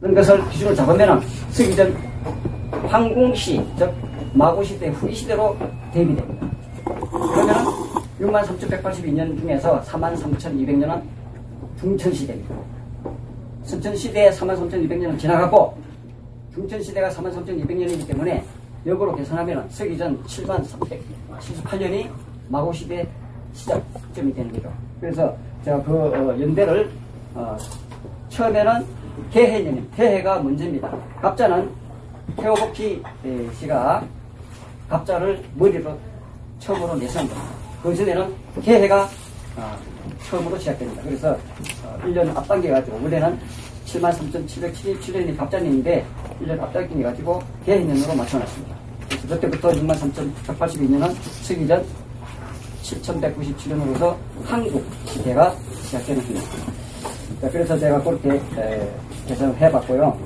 그런 것을 기준으로 잡으면 서기전 황궁시, 즉 마고시대 후기시대로 대입이 됩니다. 그러면 63,182년 중에서 43,200년은 중천시대입니다. 선천시대에 33,200년은 지나갔고 중천시대가 33,200년이기 때문에 역으로 계산하면 서기전 73,378년이 마고시대 시작점이 되는 거죠. 그래서 제가 그 어, 연대를 어, 처음에는 개해년, 개해가 문제입니다. 갑자는 태호복희 씨가 갑자를 머리로 처음으로 내세운 겁니다. 그 전에는 개해가 어, 처음으로 시작됩니다. 그래서 어, 1년 앞당겨가지고 원래는 73,777년이 갑자년인데 1년 앞당겨가지고 개해년으로 맞춰놨습니다. 그래서 그때부터 63,182년은 서기전 7197년으로서 한국 시대가 시작되는 겁니다. 그래서 제가 그렇게 에, 계산을 해봤고요.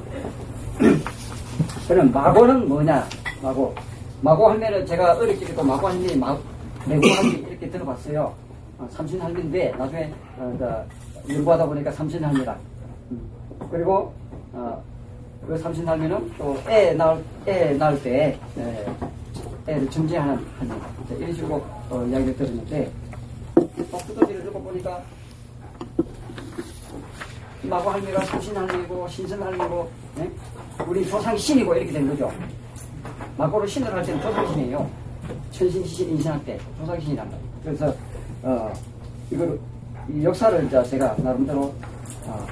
그럼 마고는 뭐냐? 마고. 마고 할매는 제가 어릴 때도 마고 할매, 마, 내고 할매 이렇게 들어봤어요. 어, 삼신 할매인데 나중에 어, 저, 연구하다 보니까 삼신 할매라. 음. 그리고 어, 그 삼신 할매는 또 애 낳을 애 낳을 때 에, 애를 정지하는 할매. 이런 식으로 어, 이야기를 들었는데 또 두더지를 듣고 보니까 마고 할매가 삼신 할매고 신선 할매고 네? 우리 조상 신이고 이렇게 된 거죠. 마고를 신을 할 때는 조상신이에요. 천신, 시신, 인신할 때 조상신이란 말이에요. 그래서 어, 이걸 이 역사를 이제 제가 나름대로 어,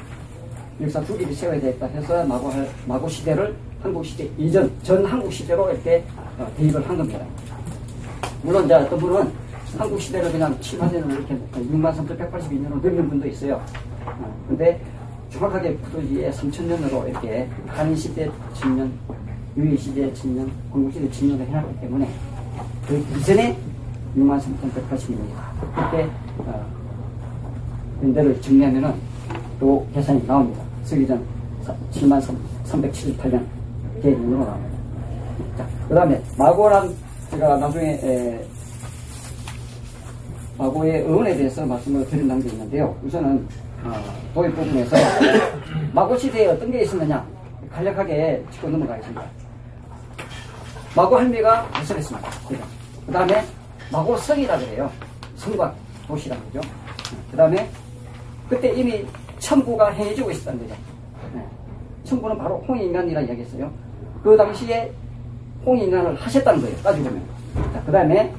역사 두 개를 세워야 되겠다 해서 마고 마고 시대를 한국 시대 이전 전 한국 시대로 이렇게 어, 대입을 한 겁니다. 물론 이제 어떤 분은 한국 시대를 그냥 7만년으로 이렇게 6만 3,182년으로 넘는 분도 있어요. 어, 근데 정확하게 푸르지에 3천년으로 이렇게 한시대 1000년, 유일시대 1000년, 건국시대 1000년을 해놨기 때문에 그 이전에 6만 3,180년입니다. 그때 어, 연대를 정리하면은 또 계산이 나옵니다. 서기전 7만 378년 계획으로 나옵니다. 자, 그 다음에 마고란 제가 나중에 에, 마고의 의원에 대해서 말씀을 드린다는 게 있는데요. 우선은 어, 도입 부분에서 마고 시대에 어떤 게 있었느냐 간략하게 짚고 넘어가겠습니다. 마고 할미가 개설했습니다. 그 다음에 마고 성이라 그래요. 성과 도시라는 거죠. 그 다음에 그때 이미 천부가 행해지고 있었다는 거죠. 네. 천부는 바로 홍인간이라 이야기했어요. 그 당시에 홍인간을 하셨다는 거예요. 따지고 보면. 그 다음에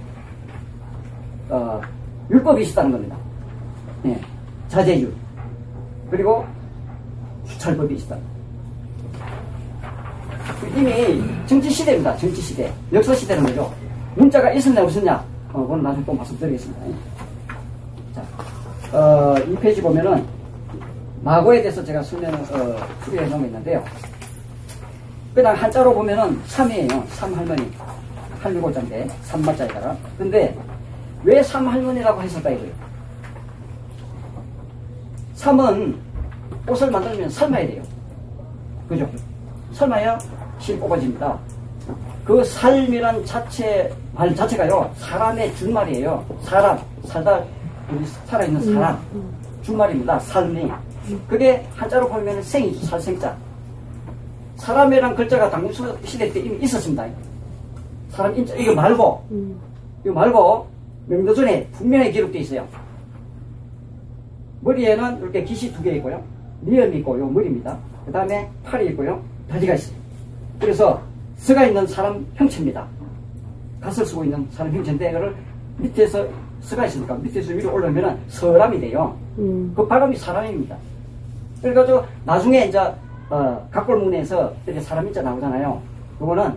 어, 율법이 있었다는 겁니다. 네. 자제율. 그리고 수철법이 있다. 이미 정치시대입니다. 정치시대. 역사시대는 거죠. 문자가 있었냐, 없었냐? 어, 그건 나중에 또 말씀드리겠습니다. 자, 어, 이 페이지 보면은, 마고에 대해서 제가 설명을, 어, 풀이해 놓은 게 있는데요. 그냥 한자로 보면은 3이에요. 3 할머니. 할미고자인데, 3마자에다가. 근데, 왜 3 할머니라고 했을까, 이거예요. 3은 옷을 만들면 삶아야 돼요. 그죠? 삶아야 실 뽑아집니다. 그 삶이란 자체, 말 자체가요, 사람의 준말이에요. 사람, 살다, 우리 살아있는 사람. 준말입니다. 삶이. 그게 한자로 보면 생이죠. 살생자. 사람이란 글자가 당시 시대 때 이미 있었습니다. 사람 인자, 이거 말고, 이거 말고, 명도전에 분명히 기록되어 있어요. 머리에는 이렇게 깃이 두개 있고요. 니엄이 있고, 요 머리입니다. 그 다음에 팔이 있고요. 다리가 있어요. 그래서 서가 있는 사람 형체입니다. 갓을 쓰고 있는 사람 형체인데, 이거를 밑에서 서가 있으니까 밑에서 위로 올라오면 사람이 돼요. 음. 그 바람이 사람입니다. 그래가지고 나중에 이제 어, 각골문에서 이렇게 사람 인자 나오잖아요. 그거는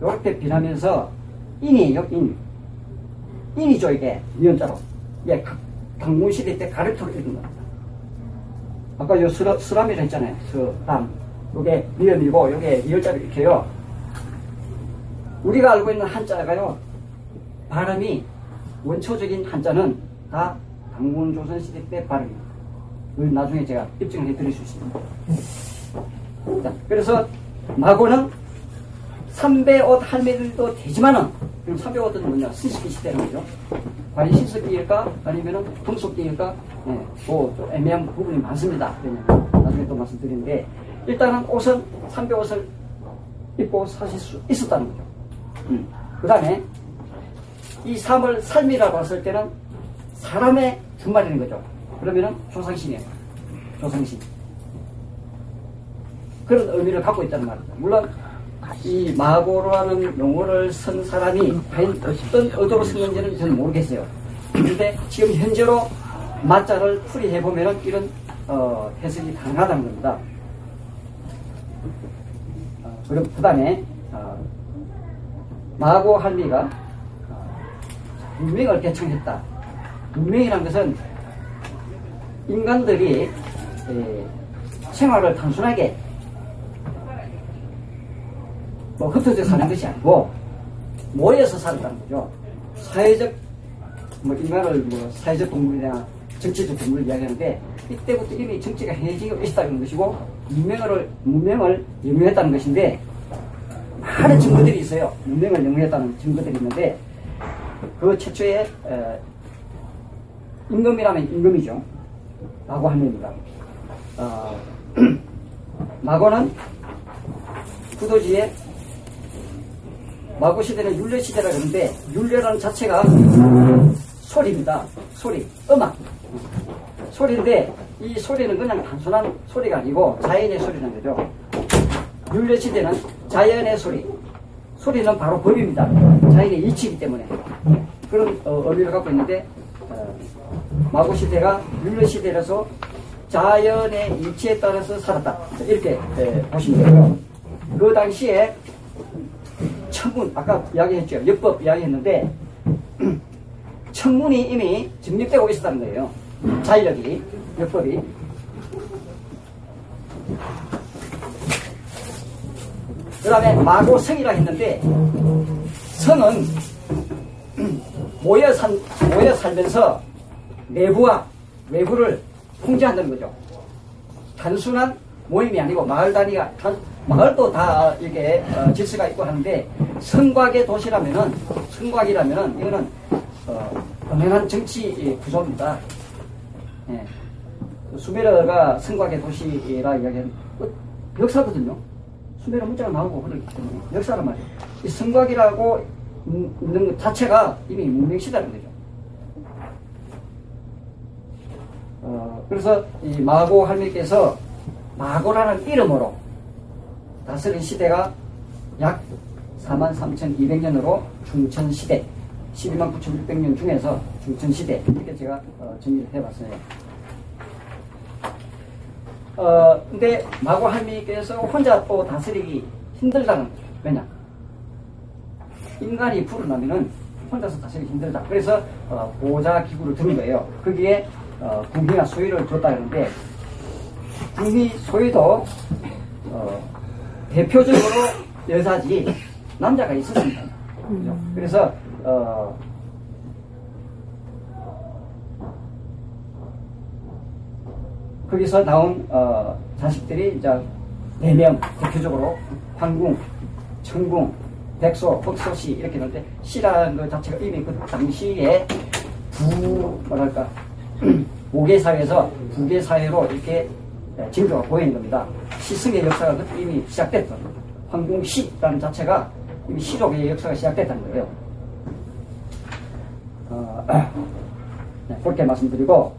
이렇게 변하면서 인이에요, 인. 인이죠, 이게. 니은자로. 예, 강문 시대 때 가르토로 읽은 겁니다. 아까 요 스라, 스람이라 했잖아요. 스람. 요게 니은이고, 요게 니을자로 이렇게요. 우리가 알고 있는 한자가요, 발음이 원초적인 한자는 다 당군 조선 시대 때 발음입니다. 나중에 제가 입증을 해드릴 수 있습니다. 자, 그래서 마고는 삼배옷 할매들도 되지만은 그럼 삼배옷은 뭐냐 신석기 시대는 거죠. 과연 신석기일까 아니면은 금속기일까 네, 뭐좀 애매한 부분이 많습니다. 그러면 나중에 또 말씀드리는데 일단은 옷은 삼배 옷을 입고 사실 수 있었다는 거죠. 음. 그 다음에 이 삶을 삶이라고 했을 때는 사람의 정말이는 거죠. 그러면은 조상신이에요. 조상신. 그런 의미를 갖고 있다는 말입니다. 물론 이 마고라는 용어를 쓴 사람이 어떤 의도로 쓴 건지는 저는 모르겠어요. 그런데 지금 현재로 마자를 풀이해 보면은 이런 어, 해석이 가능하다는 겁니다. 어, 그럼 그 다음에 어, 마고 할미가 어, 문명을 개청했다. 문명이라는 것은 인간들이 에, 생활을 단순하게 뭐 흩어져 사는 것이 아니고 모여서 살았다는 거죠. 사회적 뭐 인간을 뭐 사회적 동물이나 정치적 동물을 이야기하는데 이때부터 이미 정치가 행해지고 있었다는 것이고 문명을 문명을 영유했다는 것인데 많은 증거들이 있어요. 문명을 영유했다는 증거들이 있는데 그 최초의 에, 임금이라면 임금이죠. 라고 합니다. 어, 마고는 구도지에 마고 시대는 율례 시대라 그러는데 율례라는 자체가 소리입니다. 소리, 음악. 소리인데 이 소리는 그냥 단순한 소리가 아니고 자연의 소리라는 거죠. 율례 시대는 자연의 소리. 소리는 바로 법입니다. 자연의 이치이기 때문에 그런 어, 의미를 갖고 있는데 어, 마고 시대가 율례 시대라서 자연의 이치에 따라서 살았다. 이렇게 에, 보시면 되고요. 그 당시에 청문, 아까 이야기했죠. 역법 이야기했는데, 청문이 이미 정립되고 있었다는 거예요. 자율력이, 역법이. 그 다음에 마고 성이라 했는데, 성은 모여, 산, 모여 살면서 내부와 외부를 통제한다는 거죠. 단순한 모임이 아니고 마을 단위가 단, 마을도 다 이렇게 어, 질서가 있고 하는데 성곽의 도시라면은 성곽이라면은 이거는 어, 엄연한 정치 구조입니다. 예. 수메르가 성곽의 도시라 이야기하는 어, 역사거든요. 수메르 문자가 나오고 그렇기 때문에 역사란 말이에요. 이 성곽이라고 있는 것 자체가 이미 문명시다는 거죠. 어, 그래서 이 마고 할머니께서 마고라는 이름으로 다스린 시대가 약 43,200년으로 중천시대 12만 9,600년 중에서 중천시대 이렇게 제가 어, 정리를 해봤어요. 어, 근데 마고 할미께서 혼자 또 다스리기 힘들다는. 왜냐? 인간이 불어나면은 혼자서 다스리기 힘들다. 그래서 어, 보좌 기구를 드는 거예요. 거기에 어, 궁이나 소위를 줬다 그러는데 궁이 소위도 어, 대표적으로 여사지 남자가 있었습니다. 그죠? 그래서 어, 거기서 나온 어, 자식들이 이제 네명 대표적으로 황궁, 청궁, 백소, 흑소시 이렇게 있는데 시라는 것 자체가 이미 그 당시에 부 뭐랄까 오개 사회에서 부계 사회로 이렇게 징조가 보이는 겁니다. 시승의 역사가 이미 시작됐던 황궁시라는 자체가 이미 시록의 역사가 시작됐다는 거예요. 어, 네, 그렇게 말씀드리고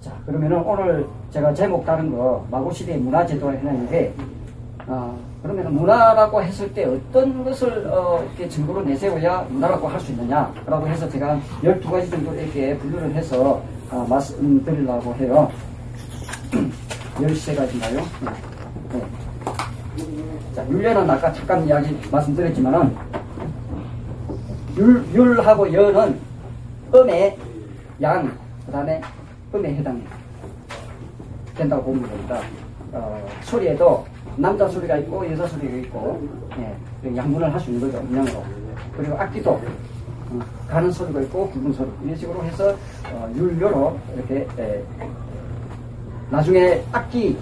자 그러면은 오늘 제가 제목 다른 거 마고시대의 문화제도를 해놨는데 어, 그러면 문화라고 했을 때 어떤 것을 어, 이렇게 증거로 내세워야 문화라고 할 수 있느냐라고 해서 제가 12가지 정도 이렇게 분류를 해서 어, 말씀드리려고 해요. 13가지인가요? 네. 자, 율례는 아까 잠깐 이야기 말씀드렸지만은, 율, 율하고 여는 음의 양, 그 다음에 음에 해당 된다고 보면 됩니다. 어, 소리에도 남자 소리가 있고 여자 소리가 있고, 예, 양분을 할 수 있는 거죠, 음량으로. 그리고 악기도 어, 가는 소리가 있고 굵은 소리 이런 식으로 해서 어, 율료로 이렇게 에, 나중에 악기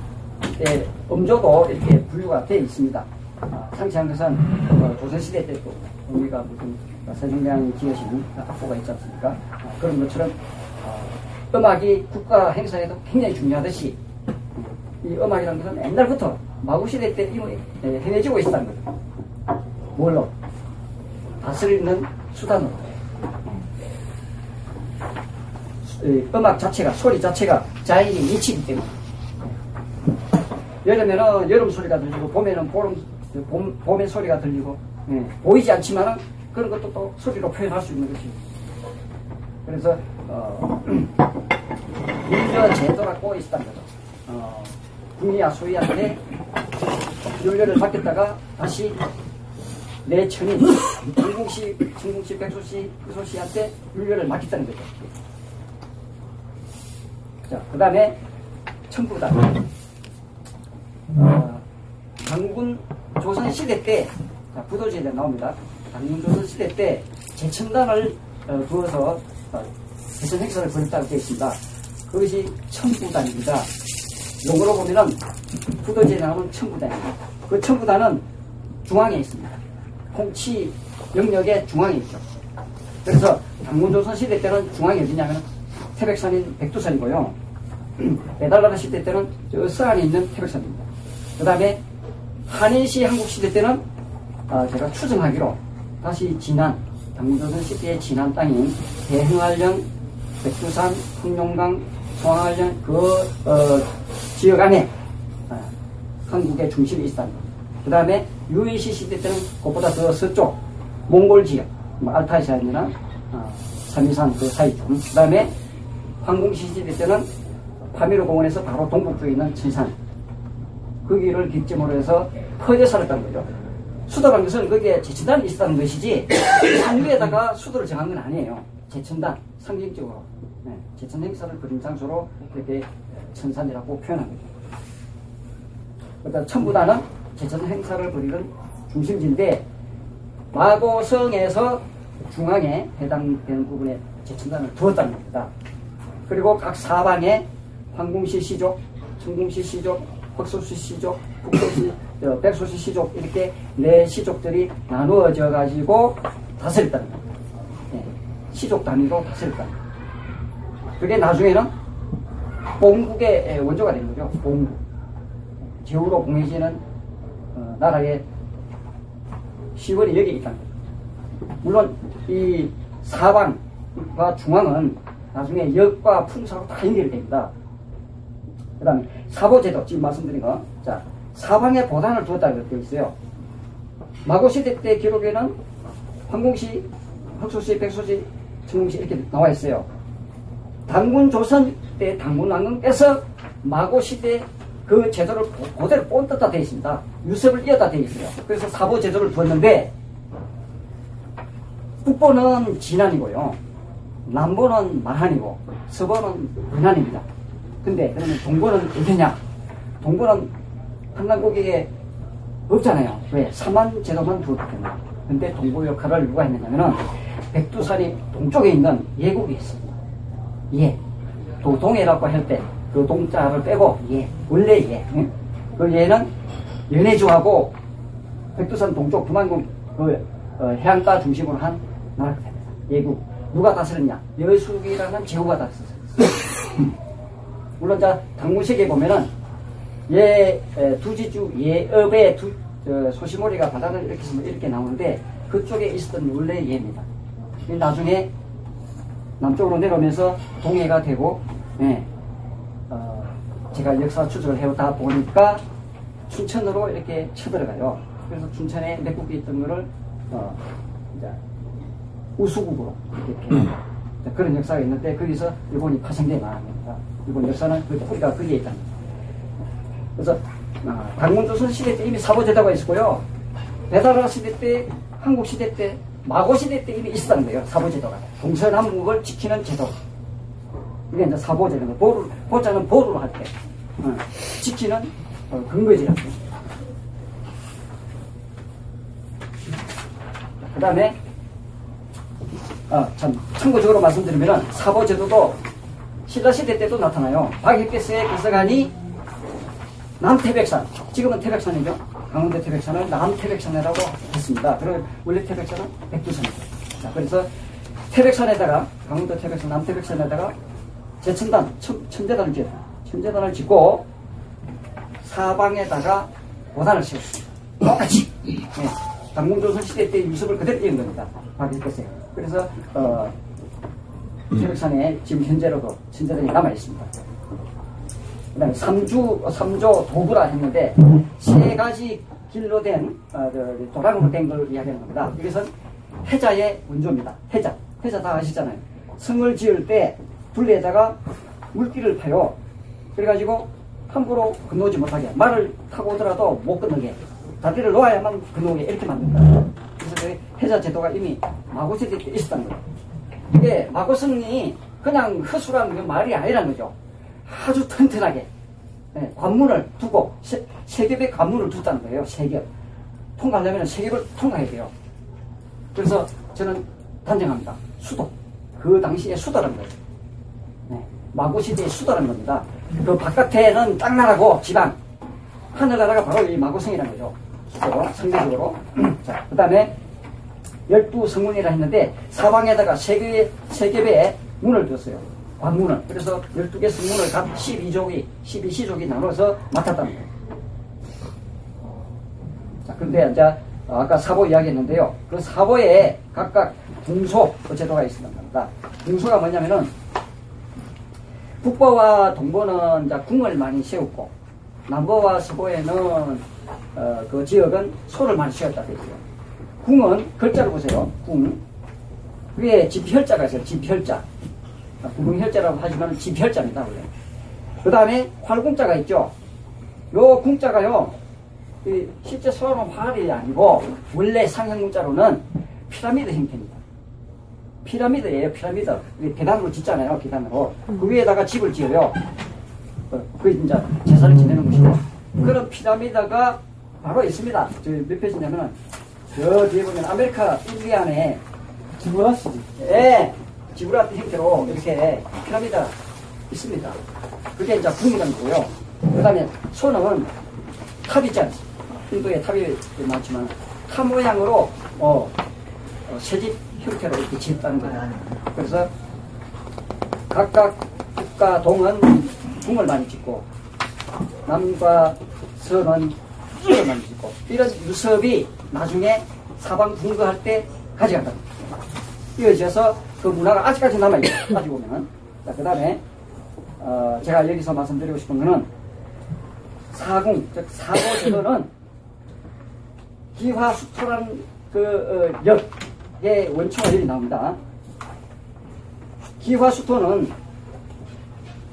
의 음조도 이렇게 분류가 되어 있습니다. 아, 상치한 것은 어, 조선시대 때도 우리가 무슨 세종대왕이 지으신 악보가 있지 않습니까? 아, 그런 것처럼 어, 음악이 국가 행사에도 굉장히 중요하듯이 이 음악이라는 것은 옛날부터 마구시대 때 이미 예, 행해지고 있다는 거죠. 뭘로? 다스리는 수단으로. 이 음악 자체가, 소리 자체가 자연이 미치기 때문에. 여름에는 여름 소리가 들리고, 봄에는 봄, 봄, 봄의 소리가 들리고, 예, 보이지 않지만은 그런 것도 또 소리로 표현할 수 있는 것이. 그래서, 어, 윤려 제도가 꼬여 있다는 거죠. 어, 국리와 소위한테 윤려를 맡겼다가 다시 내 천인, 중궁씨, 중궁씨, 백소씨, 그소씨한테 윤려를 맡겼다는 거죠. 자, 그 다음에 청부단. 어, 당군 조선 시대 때, 자, 부도지에 나옵니다. 당군 조선 시대 때 제천단을 어, 두어서 어, 대선 행사를 벌였다고 되어 있습니다. 그것이 청부단입니다. 용어로 보면은 부도지에 나오는 청부단입니다. 그 청부단은 중앙에 있습니다. 홍치 영역의 중앙에 있죠. 그래서 당군조선 시대 때는 중앙이 어디냐면 태백산인 백두산이고요. 메달라라 시대 때는 저 서안에 있는 태백산입니다. 그 다음에 한인시 한국시대 때는 어, 제가 추정하기로 다시 진안, 당군조선 시대의 진안 땅인 대흥안령, 백두산, 풍룡강, 송항안령 그 어, 지역 안에 어, 한국의 중심이 있었다. 그 다음에 유인시 시대 때는 그것보다 더 서쪽 몽골 지역, 뭐 알타이시아나 어, 삼위산 그 사이 쪽. 그 다음에 황궁시 시대 때는 파미르 공원에서 바로 동북쪽에 있는 진산 거기를 기점으로 해서 퍼져 살았다는 거죠. 수도라는 것은 거기에 제천단이 있었다는 것이지 산 위에다가 수도를 정한 건 아니에요. 제천단 상징적으로 네, 제천 행사를 그림 장소로 이렇게 천산이라고 표현합니다. 그러니까 천부단은 제천 행사를 벌이는 중심지인데 마고성에서 중앙에 해당되는 부분에 제천단을 두었다는 겁니다. 그리고 각 사방에 황궁시 시족, 청궁시 시족, 흑소시 시족, 북소시, 어, 백소시 시족 이렇게 네 시족들이 나누어져 가지고 다스렸다는 겁니다. 네, 시족 단위로 다스렸다는 겁니다. 그게 나중에는 봉국의 원조가 된 거죠. 봉국. 제후로 봉해지는 어, 나라의 시월이 여기 있다는 거죠. 물론 이 사방과 중앙은 나중에 역과 풍사로 다 연결이 됩니다. 그 다음에 사보제도, 지금 말씀드린 거. 자, 사방에 보단을 두었다고 되어 있어요. 마고시대 때 기록에는 황공시, 흑소시, 백소시, 청공시 이렇게 나와 있어요. 당군 조선 때 당군 왕릉께서 마고시대 그 제도를 그대로 본떴다 되어 있습니다. 유습을 이었다 되어 있어요. 그래서 사보 제도를 두었는데 북보는 진안이고요. 남보는 말한이고 서보는 은한입니다. 근데 그러면 동보는 어디냐? 동보는 한강 고객에 없잖아요. 왜? 삼만 제도만 두었기 때문에. 근데 동보 역할을 누가 했느냐면은 백두산이 동쪽에 있는 예국이 있습니다. 예. 도동해라고 할 때 그 동자를 빼고 예. 원래 예. 응? 그 예는 연해주하고 백두산 동쪽 분안군 그 어, 해안가 중심으로 한 나라가 됩니다. 예국. 누가 다스렸냐? 여수국이라는 제후가 다스렸어요. 물론 자 당군식에 보면은 예 에, 두지주 예업의 두 저, 소시모리가 바다를 이렇게 쓰면 이렇게 나오는데 그쪽에 있었던 원래 예입니다. 나중에 남쪽으로 내려오면서 동해가 되고 예, 어, 제가 역사 추적을 해오다 보니까 춘천으로 이렇게 쳐들어가요. 그래서 춘천에 내국이 있던 거를 어, 이제 우수국으로 이렇게 음. 그런 역사가 있는데 거기서 일본이 파생되어 말합니다. 일본 역사는 그 뿌리가 거기에 있다. 그래서 아, 당군조선 시대 때 이미 사보제도가 있었고요. 배달라 시대 때, 한국 시대 때, 마고 시대 때 이미 있었던 거예요. 사보제도가. 동서남북을 지키는 제도. 이게 이제 사보제도는 보루, 보자는 보루로 할 때. 어, 지키는 어, 근거지라고. 그 다음에 어, 참 참고적으로 말씀드리면 사보제도도 신라시대 때도 나타나요. 박익께서의 기서관이 남태백산, 지금은 태백산이죠. 강원도 태백산을 남태백산이라고 했습니다. 원래 태백산은 백두산이죠. 자, 그래서 태백산에다가 강원도 태백산, 남태백산에다가 제천단, 천, 천재단을 짓, 천재단을 짓고 사방에다가 고단을 세웠습니다. 똑같이. 네. 당공조선 시대 때 유습을 그대로 이은 겁니다. 박일거세. 그래서, 어, 태백산에 지금 현재로도 천재들이 남아있습니다. 그 다음에 삼주, 삼조 도구라 했는데, 세 가지 길로 된, 어, 저, 도랑으로 된 걸 이야기하는 겁니다. 이것은 해자의 원조입니다. 해자. 해자 다 아시잖아요. 성을 지을 때 둘레에다가 물기를 파요. 그래가지고 함부로 건너오지 못하게. 말을 타고 오더라도 못 건너게. 다리를 놓아야만 건너오게 이렇게 만든다. 그래서 그 해자 제도가 이미 마고세대 때 있었다는 거예요. 이게 마고성이 그냥 허술한 그 말이 아니라는 거죠. 아주 튼튼하게 예, 관문을 두고 세, 세 겹의 관문을 뒀다는 거예요. 세 겹. 통과하려면 세 겹을 통과해야 돼요. 그래서 저는 단정합니다. 수도. 그 당시에 수도라는 거예요. 네, 마고시대의 수도라는 겁니다. 그 바깥에는 땅나라고 지방, 하늘나라가 바로 이 마고성이라는 거죠. 수도, 상대적으로. 자, 그 다음에 열두 성문이라 했는데 사방에다가 세 개의, 세 개의 문을 뒀어요. 관문을. 그래서 12개 성문을 각 12족이, 12시족이 나눠서 맡았다는 거예요. 자, 근데 이제 아까 사보 이야기했는데요. 그 사보에 각각 궁소 그 제도가 있습니다. 궁소가 뭐냐면은 북보와 동보는 이제 궁을 많이 세웠고 남보와 서보에는 어, 그 지역은 소를 많이 세웠다 되어 있어요. 궁은 글자를 보세요. 궁 위에 집혈자가 있어요. 집혈자. 구궁혈자라고 하지만 집혈자입니다. 원래. 그 다음에 활궁자가 있죠. 요 궁자가요. 이 실제 소라는 활이 아니고 원래 상형문자로는 피라미드 형태입니다. 피라미드예요, 피라미드. 계단으로 짓잖아요, 계단으로. 그 위에다가 집을 지어요. 어, 그 이제 제사를 지내는 곳이고. 그런 피라미드가 바로 있습니다. 저 몇 페이지냐면은 저 뒤에 보면 아메리카 인디안에 지구라트지. 예, 지구라트 형태로 이렇게 피라미드가 있습니다. 그게 이제 궁이라는 거고요. 그 다음에 소는 탑이 있지 않습니까? 인도에 탑이 많지만 탑 모양으로 어, 어, 새집 형태로 이렇게 짓는다는 거예요. 그래서 각각 북과 동은 궁을 많이 짓고 남과 서는 소를 많이 짓고 이런 유습이 나중에 사방 분거할 때 가져간다. 이어져서 그 문화가 아직까지 남아있어요. 따지고 보면은. 자, 그 다음에, 어, 제가 여기서 말씀드리고 싶은 거는, 사궁, 즉, 사고 제도는 기화수토라는 그, 어, 역의 원초가 여기 나옵니다. 기화수토는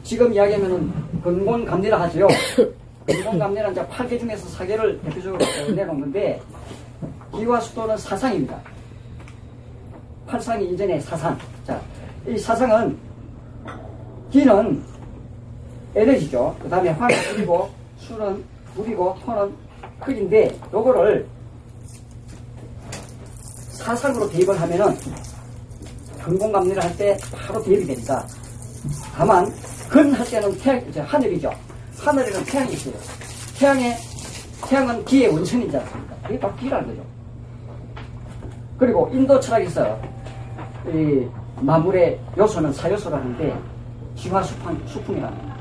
지금 이야기하면은 근본감리라 하죠. 근본감리는 이제 8개 중에서 4개를 대표적으로 내놓는데, 기화수토는 사상입니다. 팔상이 이전의 사상. 자, 이 사상은 기는 에너지죠. 그 다음에 화는 물이고 수는 물이고 토는 흙인데 요거를 사상으로 대입을 하면은 근공감리를 할 때 바로 대입이 됩니다. 다만 근할 때는 태양, 이제 하늘이죠. 하늘에는 태양이 있어요. 태양의 태양은 기의 원천이지 않습니까? 이게 바로 기라는 거죠. 그리고 인도 철학에서 이 마물의 요소는 사요소라는데 기화 수풍, 수풍이라는 거예요.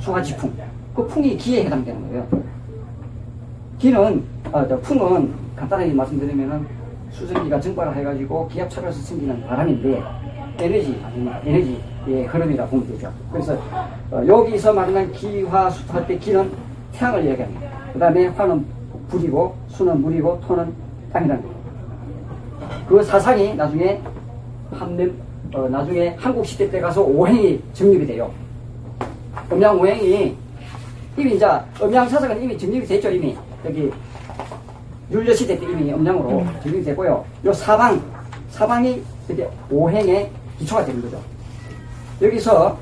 수화 지풍. 그 풍이 기에 해당되는 거예요. 기는, 아, 저 풍은 간단하게 말씀드리면은 수증기가 증발을 해가지고 기압차로서 생기는 바람인데 에너지 아닙니다. 에너지의 흐름이라 보면 되죠. 그래서 어, 여기서 말하는 기화 수할 때 기는 태양을 얘기합니다. 그 다음에 화는 불이고 수는 물이고 토는 땅이라는 거예요. 그 사상이 나중에 한림, 어, 나중에 한국 시대 때 가서 오행이 정립이 돼요. 음양 오행이 이미 이제 음양 사상은 이미 정립이 됐죠 이미 여기 율려 시대 때 이미 음양으로 정립이 됐고요. 요 사방 사방이 이렇게 오행의 기초가 되는 거죠. 여기서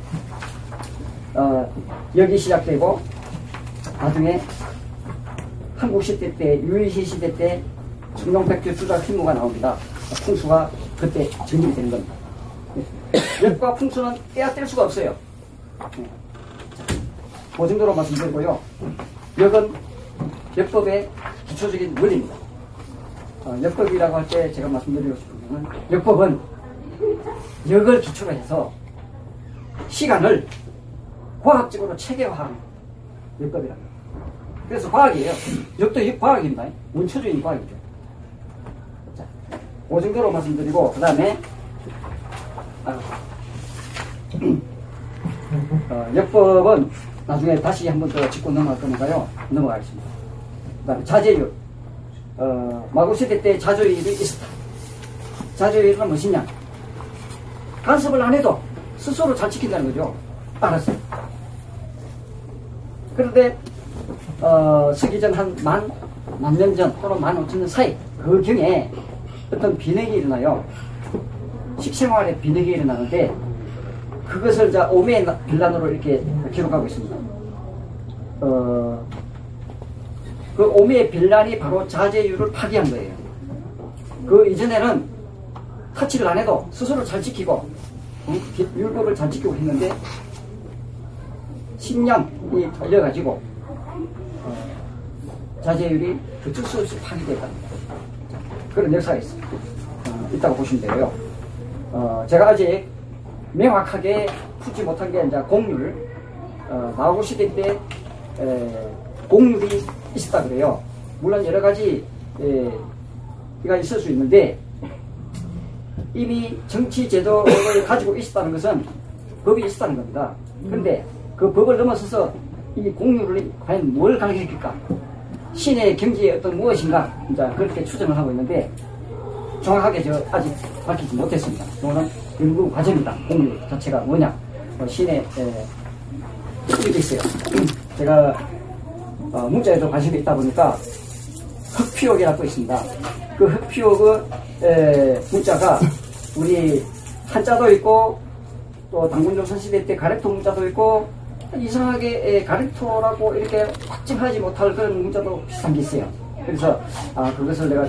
어, 여기 시작되고 나중에 한국 시대 때 유일시 시대 때 청룡백주 주작 힘무가 나옵니다. 풍수가 그때 정립이 되는 겁니다. 역과 풍수는 떼어뗄 수가 없어요. 그 정도로 말씀드리고요. 역은 역법의 기초적인 원리입니다. 어, 역법이라고 할 때 제가 말씀드리고 싶은 것은 역법은 역을 기초로 해서 시간을 과학적으로 체계화하는 역법이랍니다. 그래서 과학이에요. 역도 이 과학입니다. 원초적인 과학이죠. 자, 그 정도로 말씀드리고, 그 다음에, 아, 어, 역법은 나중에 다시 한 번 더 짚고 넘어갈 거니까요. 넘어가겠습니다. 그 다음에 자제율. 어, 마구시대 때 자제율이 있었다. 자제율은 무엇이냐? 간섭을 안 해도 스스로 잘 지킨다는 거죠. 알았어요. 그런데 어, 서기 전 한 만, 만 년 전 또는 만 오천 년 사이 그 경에 어떤 비능이 일어나요. 식생활에 비능이 일어나는데 그것을 자 오메 빌란으로 이렇게 기록하고 있습니다. 어, 그 오메 빌란이 바로 자제율을 파기한 거예요. 그 이전에는 터치를 안 해도 스스로 잘 지키고 어? 율법을 잘 지키고 했는데 신념이 걸려가지고 어, 자제율이 어쩔 수 없이 파기됐답니다. 그런 역사가 있어요. 어, 있다고 보시면 되고요. 어, 제가 아직 명확하게 풀지 못한 게 이제 공률, 어, 마고 시대 때 에, 공률이 있었다 그래요. 물론 여러 가지 에, 가 있을 수 있는데 이미 정치 제도를 가지고 있었다는 것은 법이 있었다는 겁니다. 그런데 그 법을 넘어서서 이 공유를 과연 뭘 가르칠까? 신의 경지에 어떤 무엇인가? 이제 그렇게 추정을 하고 있는데 정확하게 저 아직 밝히지 못했습니다. 이거는 연구 과정이다. 공유 자체가 뭐냐? 어, 에, 이렇게 있어요. 제가 어, 문자에도 관심이 있다 보니까 흑피옥이라고 있습니다. 그 흑피옥의 에, 문자가 우리 한자도 있고 또 당군조선 시대 때 가래토 문자도 있고 이상하게 에, 가래토라고 이렇게 확증하지 못할 그런 문자도 비슷한 게 있어요. 그래서 아 그것을 내가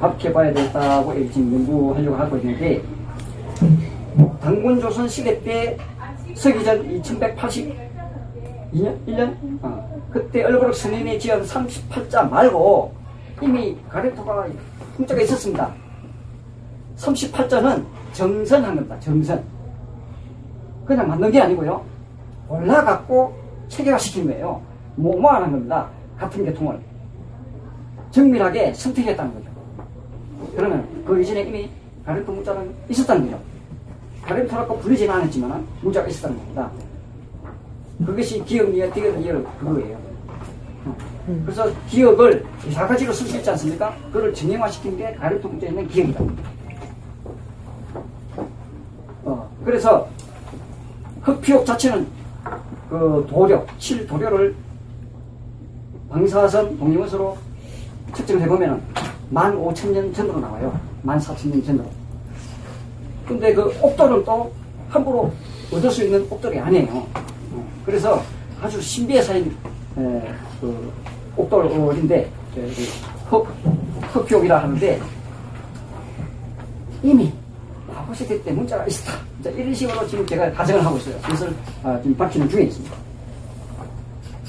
밝혀봐야 되겠다고 지금 연구하려고 하고 있는데 당군 조선 시대 때 서기전 2182년 1년 어, 그때 얼그럭 스님이 지은 38자 말고 이미 가래토가 문자가 있었습니다. 38자는 정선한 겁니다. 정선. 그냥 만든 게 아니고요. 올라갖고 체계화시킨 거예요. 모모하는 겁니다. 같은 계통을. 정밀하게 선택했다는 거죠. 그러면 그 이전에 이미 가래토 문자는 있었다는 거죠. 가래토라고 부르지는 않았지만 문자가 있었다는 겁니다. 그것이 기억이야, 기억이야, 그거예요. 그래서 기억을 여러 가지로 쓸 수 있지 않습니까? 그걸 정형화시킨 게 가래토 문자에 있는 기억이다. 어, 그래서 흑피옥 자체는 그 도료, 칠 도료를 방사선 동영원수로 측정을 해보면 15,000년 전으로 나와요. 14,000년 전으로. 근데 그 옥돌은 또 함부로 얻을 수 있는 옥돌이 아니에요. 어, 그래서 아주 신비에 쌓인 에, 그 옥돌인데 흑, 흑피옥이라 하는데 이미 과거시대 때 문자가 있었다. 이런 식으로 지금 제가 가정을 하고 있어요. 그것을 아, 지금 밝히는 중에 있습니다.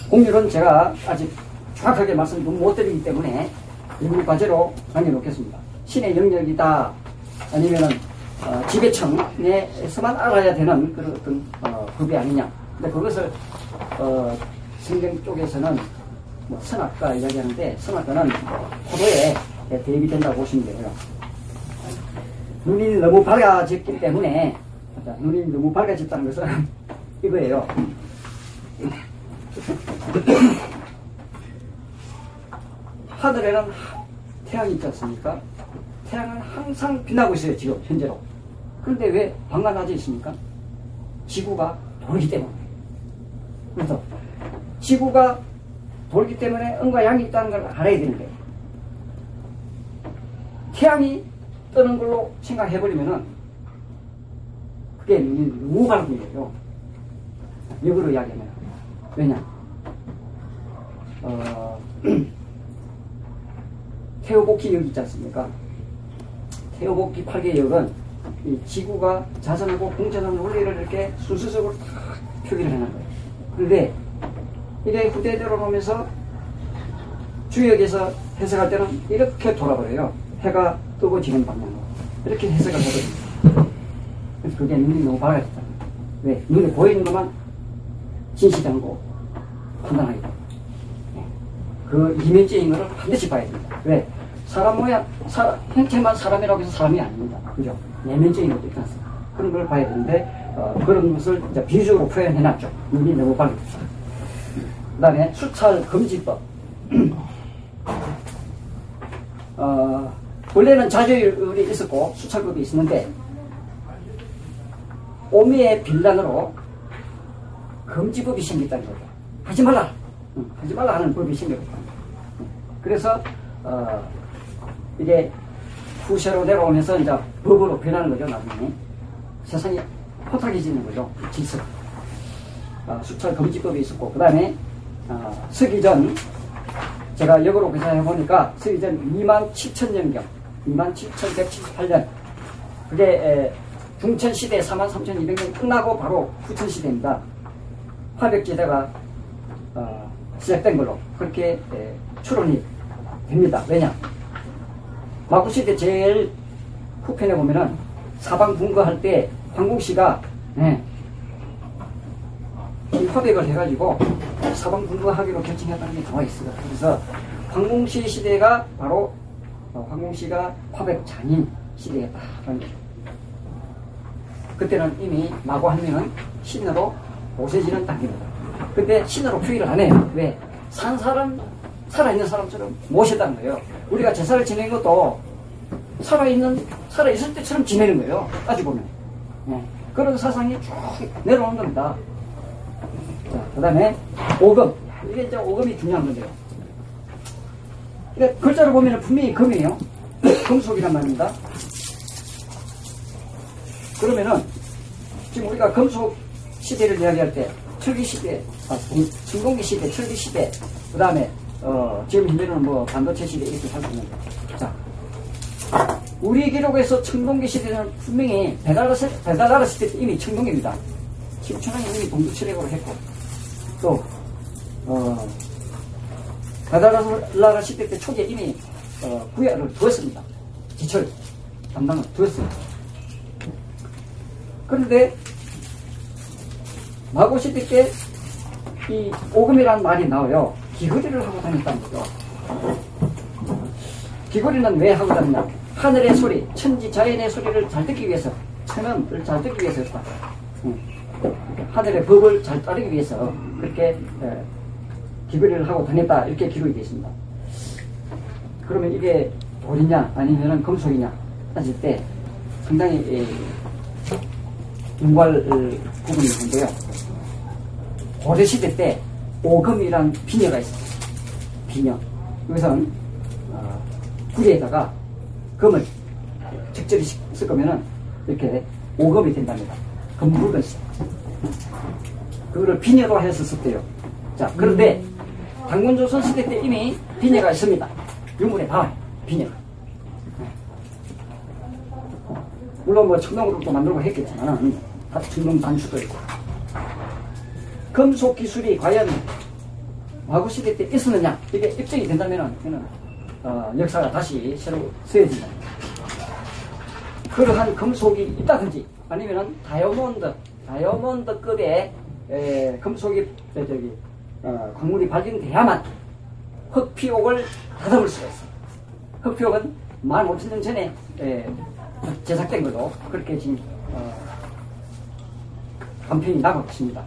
공률은 제가 아직 정확하게 말씀 못 드리기 때문에 연구 과제로 남겨놓겠습니다. 신의 영역이다. 아니면은 어, 지배청에서만 알아야 되는 그런 어떤 어, 법이 아니냐. 근데 그것을 어, 성경 쪽에서는 뭐 선악과 이야기하는데 선악과는 포도에 대비된다고 보시면 되고요. 눈이 너무 밝아졌기 때문에 눈이 너무 밝아졌다는 것은 이거예요. 하늘에는 태양이 있지 않습니까? 태양은 항상 빛나고 있어요, 지금, 현재로. 그런데 왜 방과 낮에 있습니까? 지구가 돌기 때문에. 그래서 지구가 돌기 때문에 음과 양이 있다는 걸 알아야 되는데 태양이 뜨는 걸로 생각해버리면은 그게 거예요. 역으로 이야기하면. 왜냐? 어, 태오복기 역 있지 않습니까? 태오복기 8개 역은 이 지구가 자전하고 공전하는 원리를 이렇게 순서적으로 다 표기를 해놓은 거예요. 그런데 이게 후대대로 보면서 주역에서 해석할 때는 이렇게 돌아버려요. 해가 뜨고 지는 방향으로. 이렇게 해석을 하거든요. 그래서 그게 눈이 너무 밝아졌다. 왜? 눈에 보이는 것만 진실한 거 판단하게 돼. 그 이면적인 것을 반드시 봐야 됩니다. 왜? 사람 모양, 사람, 형체만 사람이라고 해서 사람이 아닙니다. 그죠? 내면적인 것도 있지 않습니까? 그런 걸 봐야 되는데, 어, 그런 것을 이제 비주어로 표현해놨죠. 눈이 너무 듭니다. 그 다음에 수찰 금지법. 어, 원래는 자조율이 있었고 수찰법이 있었는데 오미의 빌란으로 금지법이 생겼다는 거죠. 하지 말라. 응, 하지 말라 하는 법이 생겼다. 그래서 어, 이게 후세로 내려오면서 이제 법으로 변하는 거죠. 나중에 세상이 호탁해지는 거죠. 질서. 어, 수찰 금지법이 있었고 그 다음에 어, 서기 전 제가 역으로 계산해 보니까 서기 전 2만 7천 년경 2만 7,178년 그게 에, 중천시대 4만 3,200년 끝나고 바로 후천시대입니다. 화백지대가 어, 시작된 걸로 그렇게 에, 추론이 됩니다. 왜냐? 마구시대 제일 후편에 보면은 사방 분거할 때 황공씨가 네, 이 화백을 해가지고 사방 분거하기로 결정했다는 게 나와 있어요. 그래서 황공씨 시대가 바로 어, 황공씨가 화백 장인 시대였다라는 거죠. 그때는 이미 마고 하면은 신으로 오세지는 단계입니다. 근데 신으로 표기를 안 해요. 왜? 산 사람, 살아있는 사람처럼 모셨다는 거예요. 우리가 제사를 지내는 것도 살아있는, 살아있을 때처럼 지내는 거예요. 따지고 보면. 네. 그런 사상이 쭉 내려오는 겁니다. 자, 그 다음에 오금. 이게 이제 오금이 중요한 건데요. 그러니까 글자로 보면 분명히 금이에요. 금속이란 말입니다. 그러면은 지금 우리가 금속 시대를 이야기할 때 철기 시대, 아, 중공기 시대, 철기 시대, 그 다음에 어, 지금 현재는 뭐 반도체 시대 이렇게 살고 있는데, 자, 우리 기록에서 청동기 시대는 분명히 배달라 배달나라 시대 때 이미 청동기입니다. 김천왕이 이미 동두철액으로 했고, 또 어, 배달나라 시대 때 초기에 이미 어, 구야를 두었습니다. 지철 담당을 두었어요. 그런데 마고 시대 때 이 오금이라는 말이 나와요. 귀걸이를 하고 다녔다는 거죠. 귀걸이는 왜 하고 다녔냐? 하늘의 소리, 천지 자연의 소리를 잘 듣기 위해서, 천원을 잘 듣기 위해서였다. 응. 하늘의 법을 잘 따르기 위해서 그렇게 에, 귀걸이를 하고 다녔다 이렇게 기록이 되어 있습니다. 그러면 이게 돌이냐 아니면 금속이냐 따질 때 상당히 에, 인괄 부분이 있는데요. 고려시대 때 오금이란 비녀가 있었어요. 비녀. 여기서는 어, 구리에다가 금을 적절히 섞으면은 이렇게 오금이 된답니다. 금붉은 색. 그거를 비녀로 해서 썼대요. 자, 그런데 당군조선 시대 때 이미 비녀가 있습니다. 유물에 나와요. 비녀. 물론 뭐 청동으로 또 만들고 했겠지만은 청동 단수도 있고. 금속 기술이 과연 와구 시대 때 있었느냐 이게 입증이 된다면은 저는 어, 역사가 다시 새로 쓰여진다. 그러한 금속이 있다든지 아니면은 다이아몬드 다이아몬드급의 에, 금속이 저기 어, 광물이 발견돼야만 흑피옥을 다듬을 수가 있어요. 흑피옥은 15,000년 전에 에, 제작된 걸로 그렇게 지금 어, 간편이 나고 있습니다.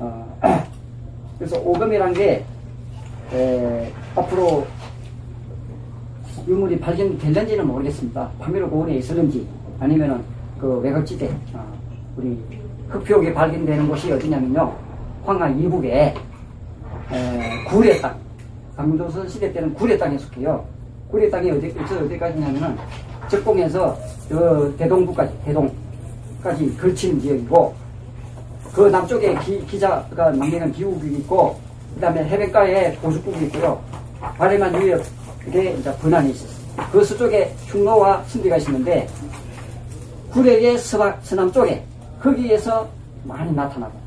어, 그래서 오금이란 게 에, 앞으로 유물이 발견될는지는 모르겠습니다. 파미로 고원에 있을는지 아니면은 그 외곽지대 어, 우리 흑표옥이 발견되는 곳이 어디냐면요 황하 이북에 에, 구례 땅 강조선 시대 때는 구례 땅에 속해요. 구례 땅이 어디 어디까지냐면은 적공에서 저 대동부까지 대동까지 걸친 지역이고 그 남쪽에 기, 자가 남기는 기후국이 있고 그 다음에 해변가에 고속국이 있고요. 바레만 유역 이게 이제 분한이 있었어요. 그 서쪽에 흉노와 순비가 있었는데 구례의 서bắc 서남 쪽에 거기에서 많이 나타나고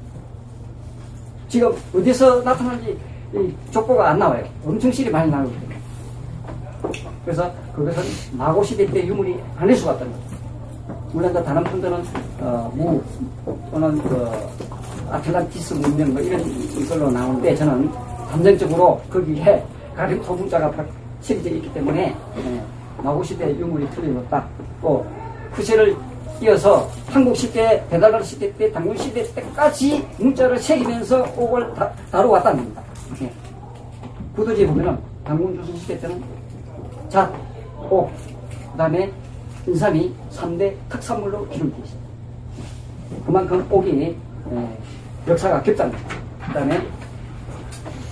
지금 어디서 나타나는지 이 족보가 안 나와요. 엄청 실이 많이 나오거든요. 그래서 그것은 마고 시대 때 유물이 아닐 수가 없다는 거죠. 물론 다른 분들은 어, 무 또는 그 아틀란티스 문명 뭐 이런 이걸로 나오는데 저는 감정적으로 거기에 가령 소문자가 실리되어 있기 때문에 예, 마고 시대 유물이 틀림없다. 또 후세를 이어서 한국 시대, 배달가루 시대 때, 당군 시대 때까지 문자를 새기면서 옥을 다, 다뤄왔다는 겁니다. 예. 구도지에 보면은 당군 조선 시대 때는 잣, 옥, 그 다음에 인삼이 3대 특산물로 기록되어 있습니다. 그만큼 옥이 예, 역사가 깊답니다. 그 다음에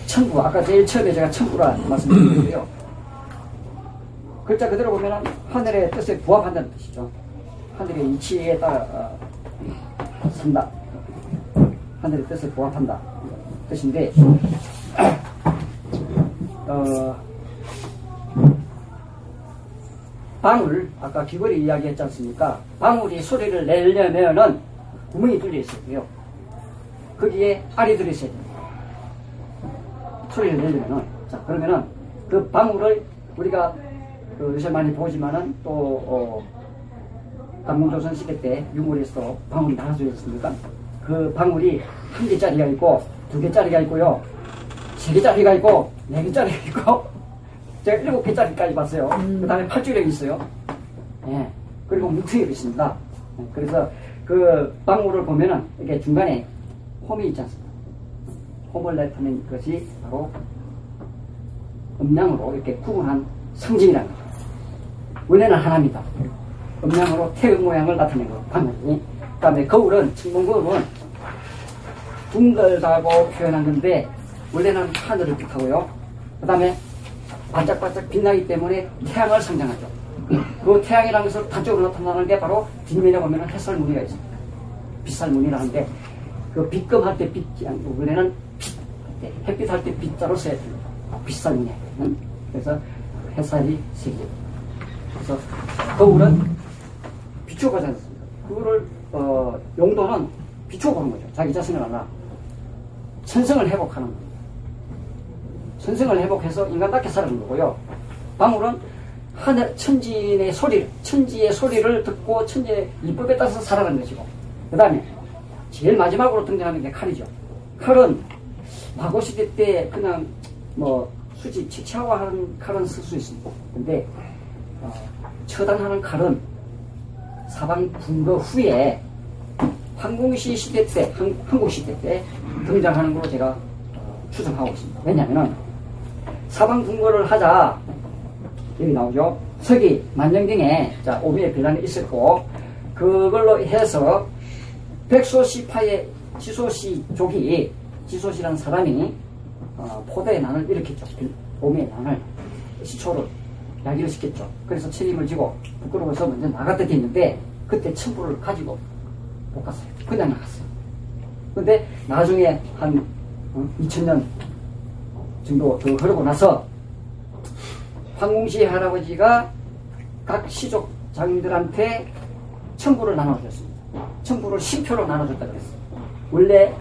천구, 아까 제일 처음에 제가 천구라 말씀드렸는데요. 글자 그대로 보면 하늘의 뜻에 부합한다는 뜻이죠. 하늘의 이치에 따라 어, 산다. 하늘의 뜻에 부합한다. 뜻인데, 어, 방울, 아까 귀걸이 이야기 했지 않습니까? 방울이 소리를 내려면은 구멍이 뚫려 있어요. 거기에 알이 들어있어야 됩니다. 소리를 내려면은. 자, 그러면은 그 방울을 우리가 그 요새 많이 보지만은 또, 어, 당문조선 시대 때 유물에서 방울이 나눠져 있습니까? 그 방울이 한 개짜리가 있고, 두 개짜리가 있고요, 세 개짜리가 있고, 네 개짜리가 있고, 제가 일곱 개짜리까지 봤어요. 음. 그 다음에 팔줄력이 있어요. 예. 그리고 뭉퉁이가 있습니다. 예, 그래서 그 방울을 보면은 이게 중간에 홈이 있지 않습니까? 홈을 나타내는 것이 바로 음량으로 이렇게 구분한 상징이라는 거죠. 원래는 하나입니다. 음량으로 태의 모양을 나타낸 거, 방울이. 그 다음에 거울은, 청봉거울은 둥글다고 표현한 건데, 원래는 하늘을 뜻하고요. 그 다음에 반짝반짝 빛나기 때문에 태양을 상징하죠. 그 태양이라는 것을 단적으로 나타나는 게 바로 뒷면에 보면 햇살 무늬가 있습니다. 빛살 무늬라는데, 그 빛금 할 때 빛이 아니고, 원래는 빛, 네, 햇빛 할 때 빛자로 써야 됩니다. 빛살 무늬. 음? 그래서 햇살이 세개 그래서 거울은 비추어 가지 않습니까? 그거를, 어, 용도는 비추어 보는 거죠. 자기 자신을 알아. 천성을 회복하는 거예요. 천성을 회복해서 인간답게 살아가는 거고요. 방울은 하늘, 천지의 소리를, 천지의 소리를 듣고 천지의 이법에 따라서 살아가는 것이고, 그 다음에 제일 마지막으로 등장하는 게 칼이죠. 칼은 마고시대 때 그냥 뭐 수지 치치화하는 칼은 쓸 수 있습니다. 근데 어, 처단하는 칼은 사방 분거 후에 황궁시 시대 때, 한, 한국 시대 때 등장하는 걸로 제가 어, 추정하고 있습니다. 왜냐하면 사방 분거를 하자 여기 나오죠. 서기 만정경에 자 오미의 빌란이 있었고 그걸로 해서 백소시파의 지소시 족이 지소시라는 사람이 어, 포대의 난을 일으켰죠. 오미의 난을 시초를 야기를 시켰죠. 그래서 책임을 지고 부끄러워서 먼저 나갔다 했는데 그때 첨부를 가지고 못 갔어요. 그냥 나갔어요. 근데 나중에 한 어, 2000년 정도 더 흐르고 나서 황궁시 할아버지가 각 시족 장인들한테 첨부를 나눠줬습니다. 첨부를 10표로 나눠줬다 그랬어요. 원래